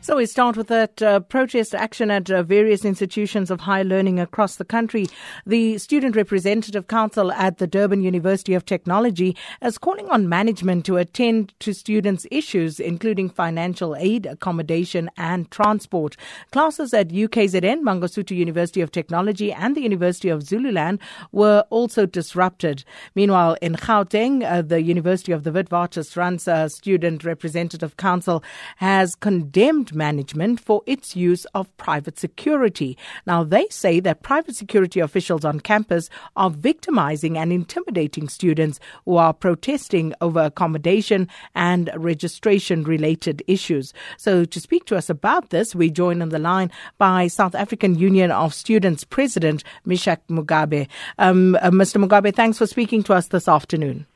So we start with that uh, protest action at uh, various institutions of higher learning across the country. The Student Representative Council at the Durban University of Technology is calling on management to attend to students' issues, including financial aid, accommodation, and transport. Classes at UKZN, Mangosuthu University of Technology, and the University of Zululand were also disrupted. Meanwhile, in Gauteng, uh, the University of the Witwatersrand uh, Student Representative Council has condemned management for its use of private security. Now, they say that private security officials on campus are victimizing and intimidating students who are protesting over accommodation and registration related issues. So, to speak to us about this, we join on the line by South African Union of Students President Meshack Mugabe. Um, uh, Mr. Mugabe, thanks for speaking to us this afternoon.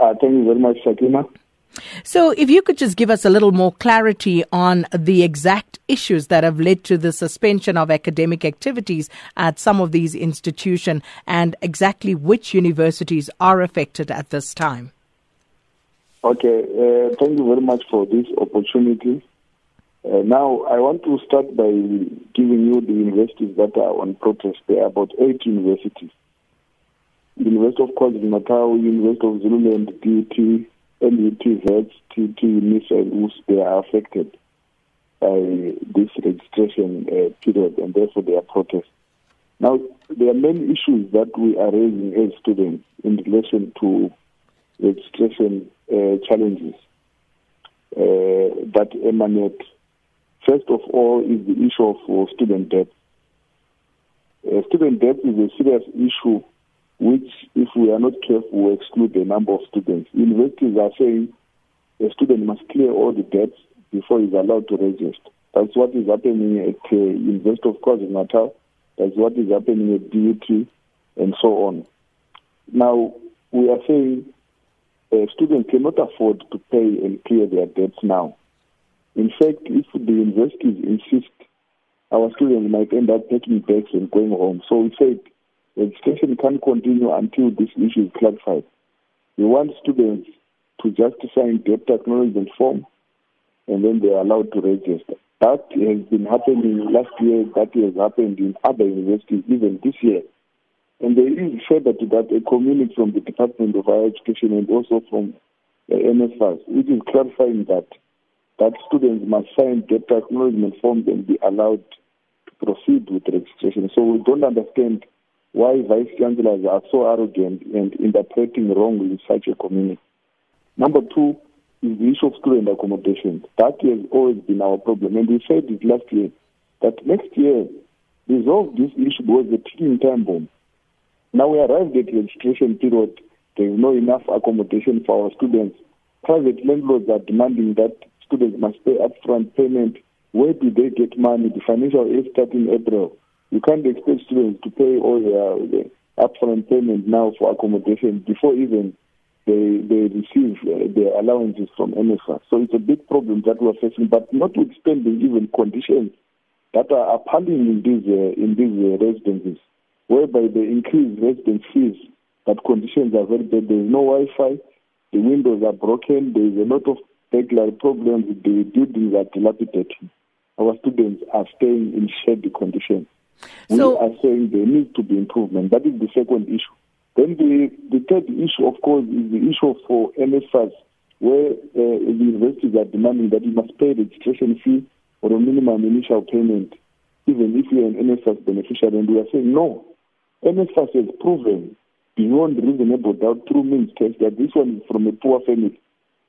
Uh, thank you very much, Sakina. So, if you could just give us a little more clarity on the exact issues that have led to the suspension of academic activities at some of these institutions and exactly which universities are affected at this time. Okay, uh, thank you very much for this opportunity. Uh, now, I want to start by giving you the universities that are on protest. There are about eight universities. University of KwaZulu-Natal, University of Zululand, DUT, NUT, VETS, TT, NISA, and they are affected by this registration uh, period, and therefore they are protest. Now, there are many issues that we are raising as students in relation to registration uh, challenges uh, that emanate. First of all, is the issue of uh, student debt. Uh, student debt is a serious issue which, if we are not careful, will exclude the number of students. Universities are saying a student must clear all the debts before he's allowed to register. That's what is happening at uh, University of KwaZulu-Natal. That's what is happening at DUT, and so on. Now, we are saying uh, students cannot afford to pay and clear their debts now. In fact, if the universities insist, our students might end up taking bags and going home. So we said registration can't continue until this issue is clarified. We want students to just sign debt acknowledgement form and then they are allowed to register. That has been happening last year, that has happened in other universities even this year. And there is further to that a communique from the Department of Higher Education and also from the NSFAS, which is clarifying that that students must sign debt acknowledgement forms and be allowed to proceed with registration. So we don't understand why vice chancellors are so arrogant and interpreting wrongly such a community. Number two is the issue of student accommodation. That has always been our problem. And we said it last year that next year, resolve this issue was a ticking time bomb. Now we arrived at registration period. There is no enough accommodation for our students. Private landlords are demanding that students must pay upfront payment. Where do they get money? The financial aid starting April. You can't expect students to pay all their, upfront payment now for accommodation before even they they receive uh, their allowances from NSFAS. So it's a big problem that we're facing. But notwithstanding even conditions that are appalling in these uh, in these uh, residences, whereby they increase residence fees, but conditions are very bad. There is no Wi-Fi, the windows are broken. There is a lot of burglary problems. The buildings are dilapidated. Our students are staying in shady conditions. So, we are saying there needs to be improvement. That is the second issue. Then the, the third issue, of course, is the issue for NSFAS, where uh, the universities are demanding that you must pay registration fee or a minimum initial payment, even if you're an NSFAS beneficiary. And we are saying no. NSFAS has proven beyond reasonable doubt through means test that this one is from a poor family,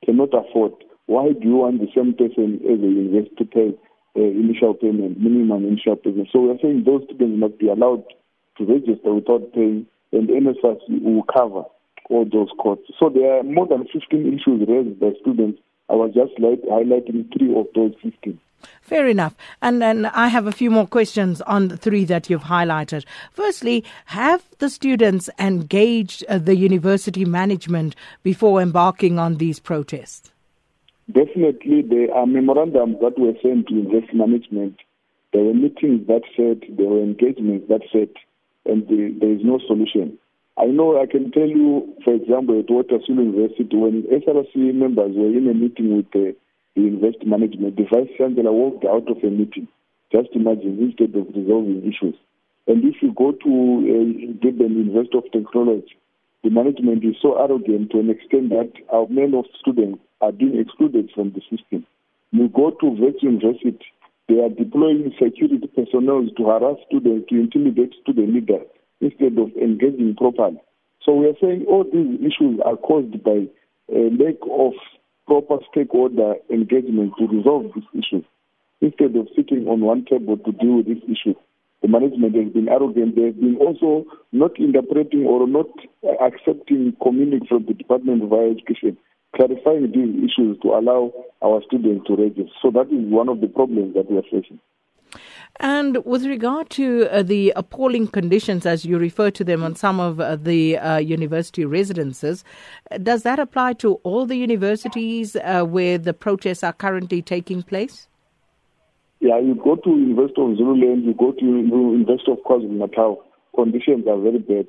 cannot afford. Why do you want the same person as a university to pay uh, initial payment, minimum initial payment. So we are saying those students must be allowed to register without paying, and NSFAS will cover all those costs. So there are more than 15 issues raised by students. I was just like highlighting three of those 15. Fair enough. And then I have a few more questions on the three that you've highlighted. Firstly, have the students engaged uh, the university management before embarking on these protests? Definitely, there are memorandums that were sent to invest management. There were meetings that said, there were engagements that said, and the, there is no solution. I know I can tell you, for example, at Watersfield University, when SRC members were in a meeting with the the university management. The vice chancellor walked out of a meeting. Just imagine instead of resolving issues. And if you go to uh, Durban University of Technology, the management is so arrogant to an extent that our men of students are being excluded from the system. You go to Wits University, they are deploying security personnel to harass students, to intimidate student leaders instead of engaging properly. So we are saying all these issues are caused by a lack of proper stakeholder engagement to resolve these issues. Instead of sitting on one table to deal with these issues, the management has been arrogant. They have been also not interpreting or not accepting communique from the Department of Higher Education, clarifying these issues to allow our students to register. So that is one of the problems that we are facing. And with regard to uh, the appalling conditions, as you refer to them on some of uh, the uh, university residences, does that apply to all the universities uh, where the protests are currently taking place? Yeah, you go to University of Zululand, you go to University of KwaZulu Natal, conditions are very bad.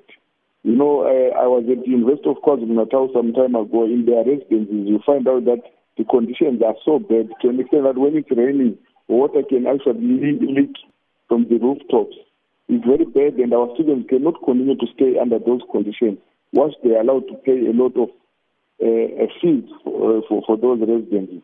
You know, I, I was at the University of KwaZulu Natal some time ago. In their residences, you find out that the conditions are so bad to an extent that when it's raining, water can actually leak from the rooftops. It's very bad, and our students cannot continue to stay under those conditions once they are allowed to pay a lot of uh, fees for, for, for those residences.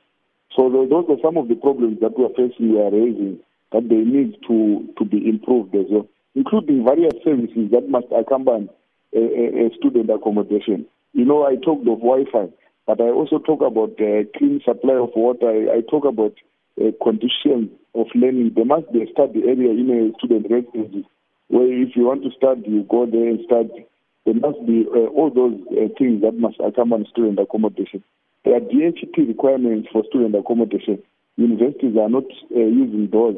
So those are some of the problems that we are facing, we are raising, that they need to, to be improved as well, including various services that must accompany a, a, a student accommodation. You know, I talked of Wi-Fi, but I also talk about uh, clean supply of water. I, I talk about uh, conditions of learning. There must be a study area in a student residence where if you want to study, you go there and study. There must be uh, all those uh, things that must accompany student accommodation. There are DHT requirements for student accommodation. Universities are not uh, using those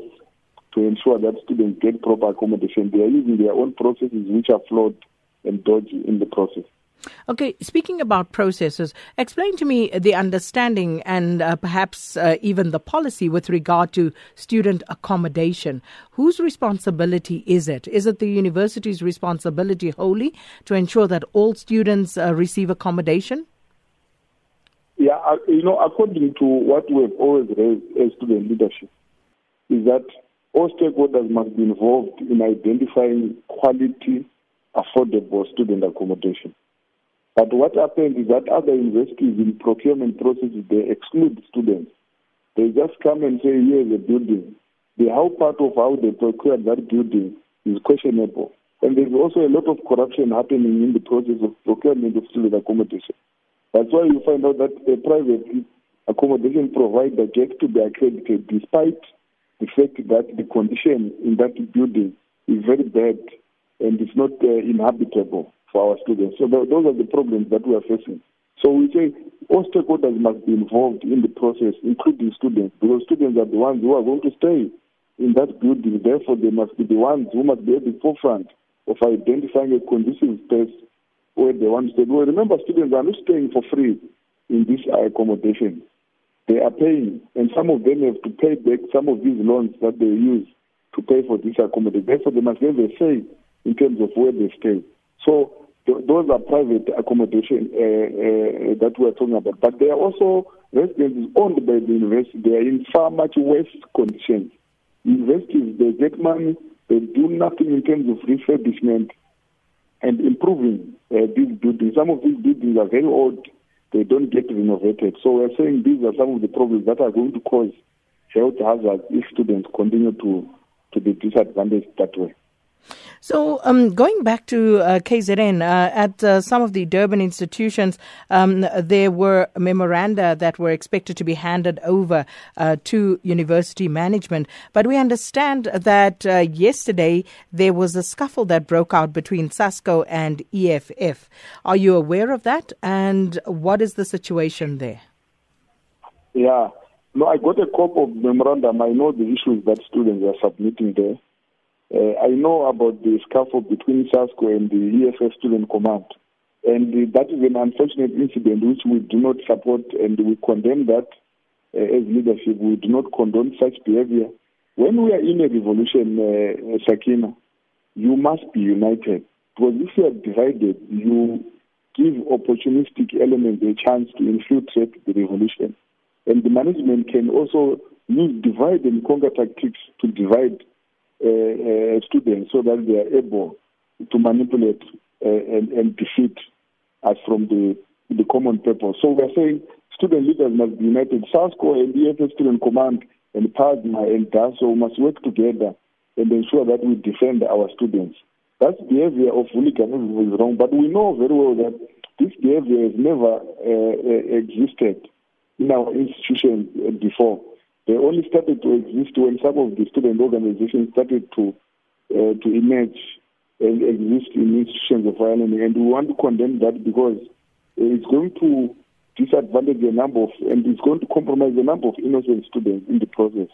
to ensure that students get proper accommodation. They are using their own processes which are flawed and dodgy in the process. Okay, speaking about processes, explain to me the understanding and uh, perhaps uh, even the policy with regard to student accommodation. Whose responsibility is it? Is it the university's responsibility wholly to ensure that all students uh, receive accommodation? Yeah, uh, you know, according to what we have always raised as student leadership, is that all stakeholders must be involved in identifying quality, affordable student accommodation. But what happens is that other universities in procurement processes, they exclude students. They just come and say, here's a building. The how part of how they procure that building is questionable. And there's also a lot of corruption happening in the process of procurement of student accommodation. That's why you find out that a private accommodation provider gets to be accredited despite the fact that the condition in that building is very bad and it's not uh, inhabitable for our students. So th- those are the problems that we are facing. So we say all stakeholders must be involved in the process, including students, because students are the ones who are going to stay in that building. Therefore, they must be the ones who must be at the forefront of identifying a conducive space where they want to. Well, remember, students are not staying for free in this accommodation. They are paying, and some of them have to pay back some of these loans that they use to pay for this accommodation. Therefore, they must have a say in terms of where they stay. So th- those are private accommodation uh, uh, that we are talking about. But they are also residences owned by the university. They are in far much worse conditions. Universities, they get money, they do nothing in terms of refurbishment and improving uh, these buildings. Some of these buildings are very old. They don't get renovated. So we're saying these are some of the problems that are going to cause health hazards if students continue to, to be disadvantaged that way. So, um, going back to uh, KZN, uh, at uh, some of the Durban institutions, um, there were memoranda that were expected to be handed over uh, to university management. But we understand that uh, yesterday there was a scuffle that broke out between SASCO and EFF. Are you aware of that? And what is the situation there? Yeah. No, I got a copy of memorandum. I know the issues that students are submitting there. Uh, I know about the scuffle between SASCO and the EFF Student Command. And uh, that is an unfortunate incident which we do not support and we condemn that uh, as leadership. We do not condone such behavior. When we are in a revolution, uh, Sakina, you must be united. Because if you are divided, you give opportunistic elements a chance to infiltrate the revolution. And the management can also use divide and conquer tactics to divide students so that they are able to manipulate uh, and, and defeat us from the the common purpose. So we are saying student leaders must be united. SASCO and the EFF Student Command and PASMA and DASO must work together and ensure that we defend our students. That behavior of hooliganism is wrong, but we know very well that this behavior has never uh existed in our institution before. They only started to exist when some of the student organizations started to uh, to emerge and exist in institutions of higher learning, and we want to condemn that because it's going to disadvantage a number of, and it's going to compromise a number of innocent students in the process.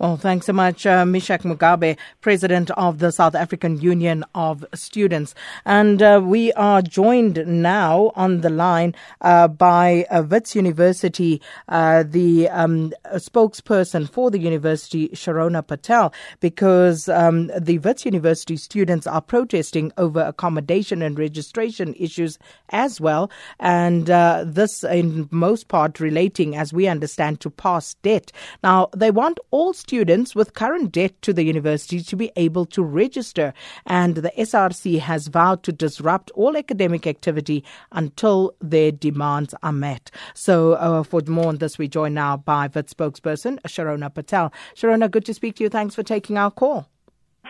Well, thanks so much, uh, Meshack Mugabe, President of the South African Union of Students. And uh, we are joined now on the line uh, by uh, Wits University, uh, the um, spokesperson for the university, Sharona Patel, because um, the Wits University students are protesting over accommodation and registration issues as well. And uh, this, in most part, relating, as we understand, to past debt. Now, they want all students with current debt to the university to be able to register. And the SRC has vowed to disrupt all academic activity until their demands are met. So, uh, for more on this, we join now by VIT spokesperson Sharona Patel. Sharona, good to speak to you. Thanks for taking our call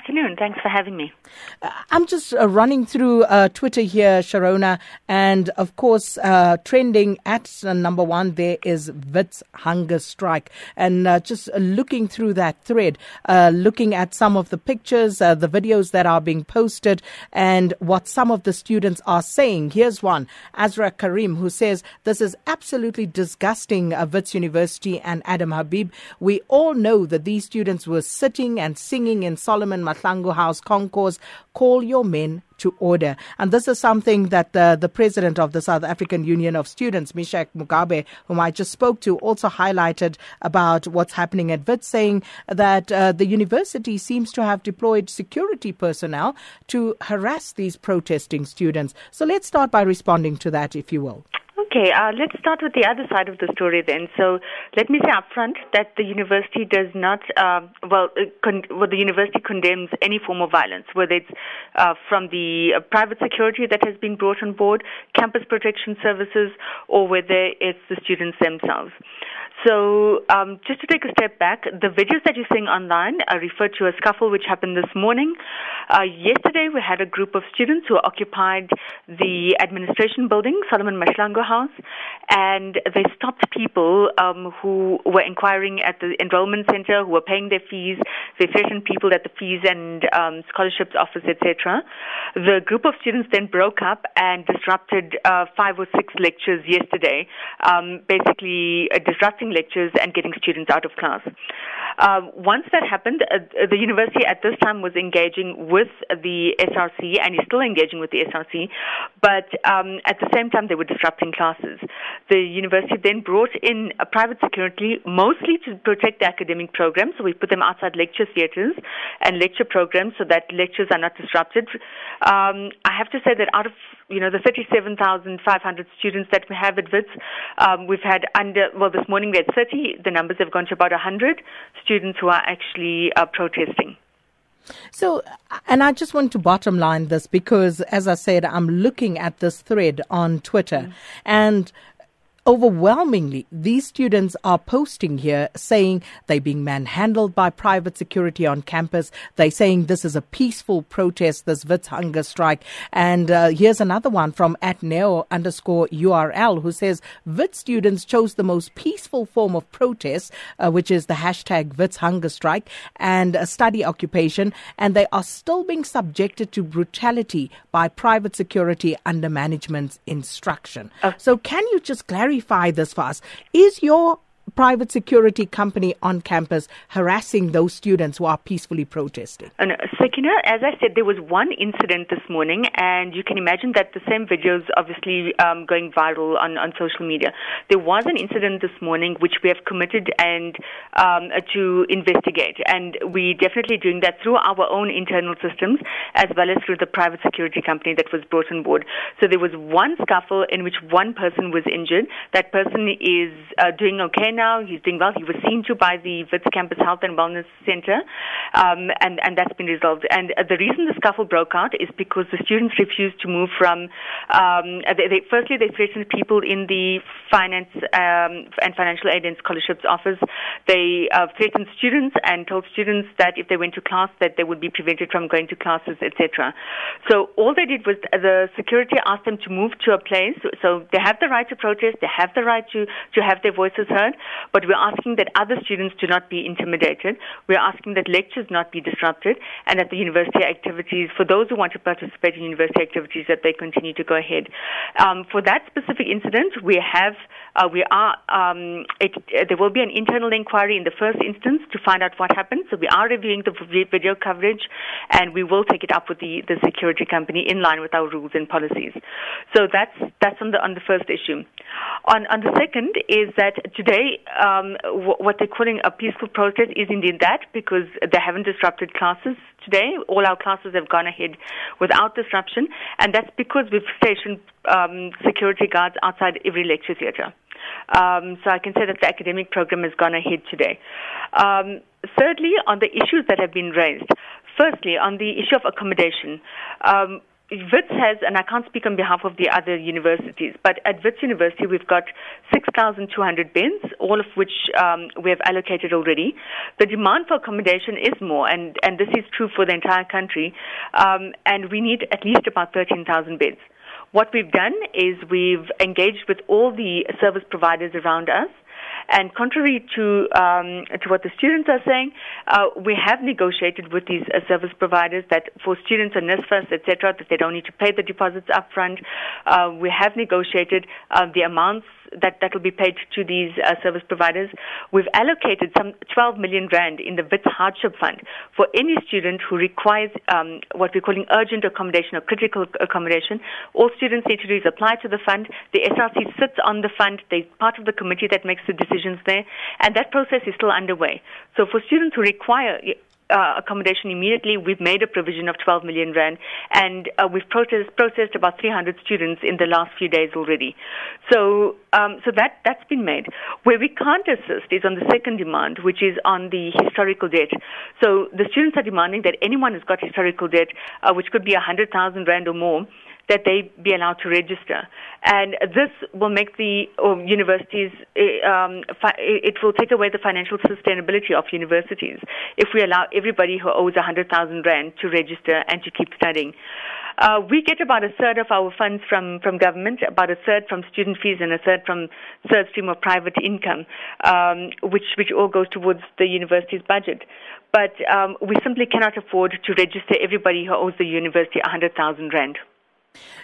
afternoon. Thanks for having me. Uh, I'm just uh, running through uh, Twitter here, Sharona, and of course, uh, trending at number one there is Wits hunger strike, and uh, just looking through that thread, uh, looking at some of the pictures, the videos that are being posted, and what some of the students are saying. Here's one, Azra Karim, who says this is absolutely disgusting. Wits University and Adam Habib. We all know that these students were sitting and singing in Solomon. Mahlangu House concourse, call your men to order. And this is something that the, the president of the South African Union of Students, Meshack Mugabe, whom I just spoke to, also highlighted about what's happening at WIT, saying that uh, the university seems to have deployed security personnel to harass these protesting students. So let's start by responding to that, if you will. Okay, uh, let's start with the other side of the story then. So let me say upfront that the university does not, uh, well, con- well, the university condemns any form of violence, whether it's uh, from the uh, private security that has been brought on board, campus protection services, or whether it's the students themselves. So, um, just to take a step back, the videos that you're seeing online are referred to a scuffle which happened this morning. Uh, yesterday, we had a group of students who occupied the administration building, Solomon Mahlangu House, and they stopped people um, who were inquiring at the enrollment center, who were paying their fees. They threatened people at the fees and um, scholarships office, etc. The group of students then broke up and disrupted uh, five or six lectures yesterday, um, basically uh, disrupting lectures and getting students out of class. Uh, once that happened, uh, the university at this time was engaging with the SRC and is still engaging with the SRC, but um, at the same time they were disrupting classes. The university then brought in a private security, mostly to protect the academic programs. So we put them outside lecture theatres and lecture programs so that lectures are not disrupted. Um, I have to say that out of you know the 37,500 students that we have at WITS, um, we've had under well this morning we had 30. The numbers have gone to about 100 students who are actually uh, protesting. So, and I just want to bottom line this because, as I said, I'm looking at this thread on Twitter, mm. and overwhelmingly, these students are posting here saying they're being manhandled by private security on campus. They're saying this is a peaceful protest, this Wits hunger strike. And uh, here's another one from at neo underscore URL who says Wits students chose the most peaceful form of protest, uh, which is the hashtag Wits hunger strike and a study occupation. And they are still being subjected to brutality by private security under management's instruction. Uh, so can you just clarify clarify this for us. Is your private security company on campus harassing those students who are peacefully protesting? And, uh, Sakina, as I said, there was one incident this morning, and you can imagine that the same videos obviously um, going viral on, on social media. There was an incident this morning which we have committed and um, to investigate, and we definitely doing that through our own internal systems as well as through the private security company that was brought on board. So there was one scuffle in which one person was injured. That person is uh, doing okay now. He's doing well. He was seen to by the Wits Campus Health and Wellness Center, um, and and that's been resolved. And the reason the scuffle broke out is because the students refused to move from. Um, they, they, firstly, they threatened people in the finance um, and financial aid and scholarships office. They uh, threatened students and told students that if they went to class, that they would be prevented from going to classes, etc. So all they did was the security asked them to move to a place. So they have the right to protest, they have the right to to have their voices heard, but we're asking that other students do not be intimidated. We're asking that lectures not be disrupted, and that the university activities, for those who want to participate in university activities, that they continue to go ahead. Um, for that specific incident, we have uh, we are um, it, uh, there will be an internal inquiry in the first instance to find out what happened. So we are reviewing the video coverage, and we will take it up with the, the security company in line with our rules and policies. So that's that's on the on the first issue. On on the second is that today um, w- what they're calling a peaceful protest is indeed that because they haven't disrupted classes today. All our classes have gone ahead without disruption, and that's because we've stationed um, security guards outside every lecture theatre. Um, so I can say that the academic program has gone ahead today. Um, thirdly, on the issues that have been raised. Firstly, on the issue of accommodation. Um, WITS has, and I can't speak on behalf of the other universities, but at WITS University we've got 6,200 beds, all of which um, we have allocated already. The demand for accommodation is more, and, and this is true for the entire country, um, and we need at least about 13,000 beds. What we've done is we've engaged with all the service providers around us. And contrary to um, to what the students are saying, uh, we have negotiated with these uh, service providers that for students on NSFAS, etc., that they don't need to pay the deposits upfront. Uh, we have negotiated uh, the amounts that that will be paid to these uh, service providers. We've allocated some 12 million rand in the WITS hardship fund for any student who requires um, what we're calling urgent accommodation or critical accommodation. All students need to do is apply to the fund. The SRC sits on the fund. They're part of the committee that makes the decisions there, and that process is still underway. So for students who require uh, accommodation immediately. We've made a provision of 12 million rand, and uh, we've processed, processed about 300 students in the last few days already. So, um, so that that's been made. Where we can't assist is on the second demand, which is on the historical debt. So the students are demanding that anyone who's got historical debt, uh, which could be 100,000 rand or more, that they be allowed to register. And this will make the um, universities, eh, um, it will take away the financial sustainability of universities if we allow everybody who owes 100,000 Rand to register and to keep studying. Uh, we get about a third of our funds from, from government, about a third from student fees, and a third from third stream of private income, um, which, which all goes towards the university's budget. But um, we simply cannot afford to register everybody who owes the university 100,000 Rand.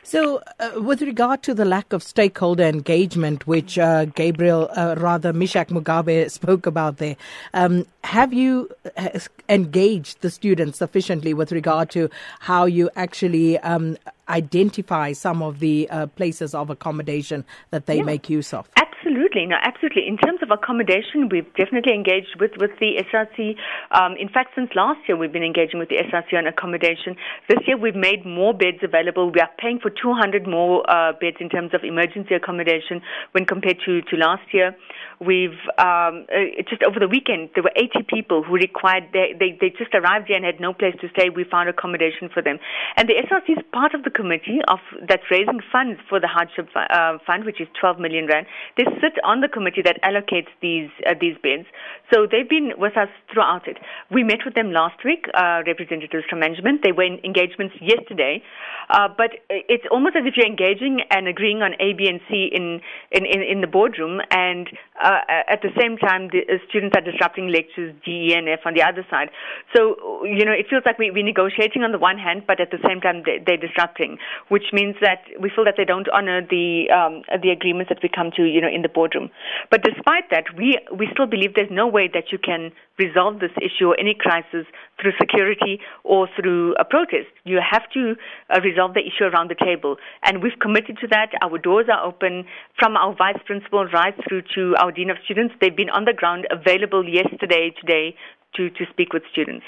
So, uh, with regard to the lack of stakeholder engagement, which uh, Gabriel, uh, rather Meshack Mugabe, spoke about there, um, have you uh, engaged the students sufficiently with regard to how you actually um, identify some of the uh, places of accommodation that they yeah. make use of? Absolutely, no, absolutely. In terms of accommodation, we've definitely engaged with, with the SRC. Um, in fact, since last year, we've been engaging with the SRC on accommodation. This year, we've made more beds available. We are paying for 200 more uh, beds in terms of emergency accommodation when compared to, to last year. We've um, uh, just over the weekend there were 80 people who required they, they they just arrived here and had no place to stay. We found accommodation for them, and the SRC is part of the committee of that's raising funds for the hardship uh, fund, which is 12 million rand. They sit on the committee that allocates these uh, these beds, so they've been with us throughout it. We met with them last week, uh, representatives from management. They were in engagements yesterday, uh, but it's almost as if you're engaging and agreeing on A, B, and C in in in, in the boardroom and uh, at the same time, the uh, students are disrupting lectures, D, E, and F on the other side. So, you know, it feels like we, we're negotiating on the one hand, but at the same time, they, they're disrupting, which means that we feel that they don't honor the um, the agreements that we come to, you know, in the boardroom. But despite that, we, we still believe there's no way that you can resolve this issue or any crisis through security or through a protest. You have to uh, resolve the issue around the table. And we've committed to that. Our doors are open from our vice principal right through to our dean of students. They've been on the ground available yesterday, today, to, to speak with students.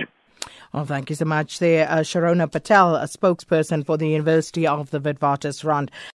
Well, thank you so much there, uh, Sharona Patel, a spokesperson for the University of the Witwatersrand.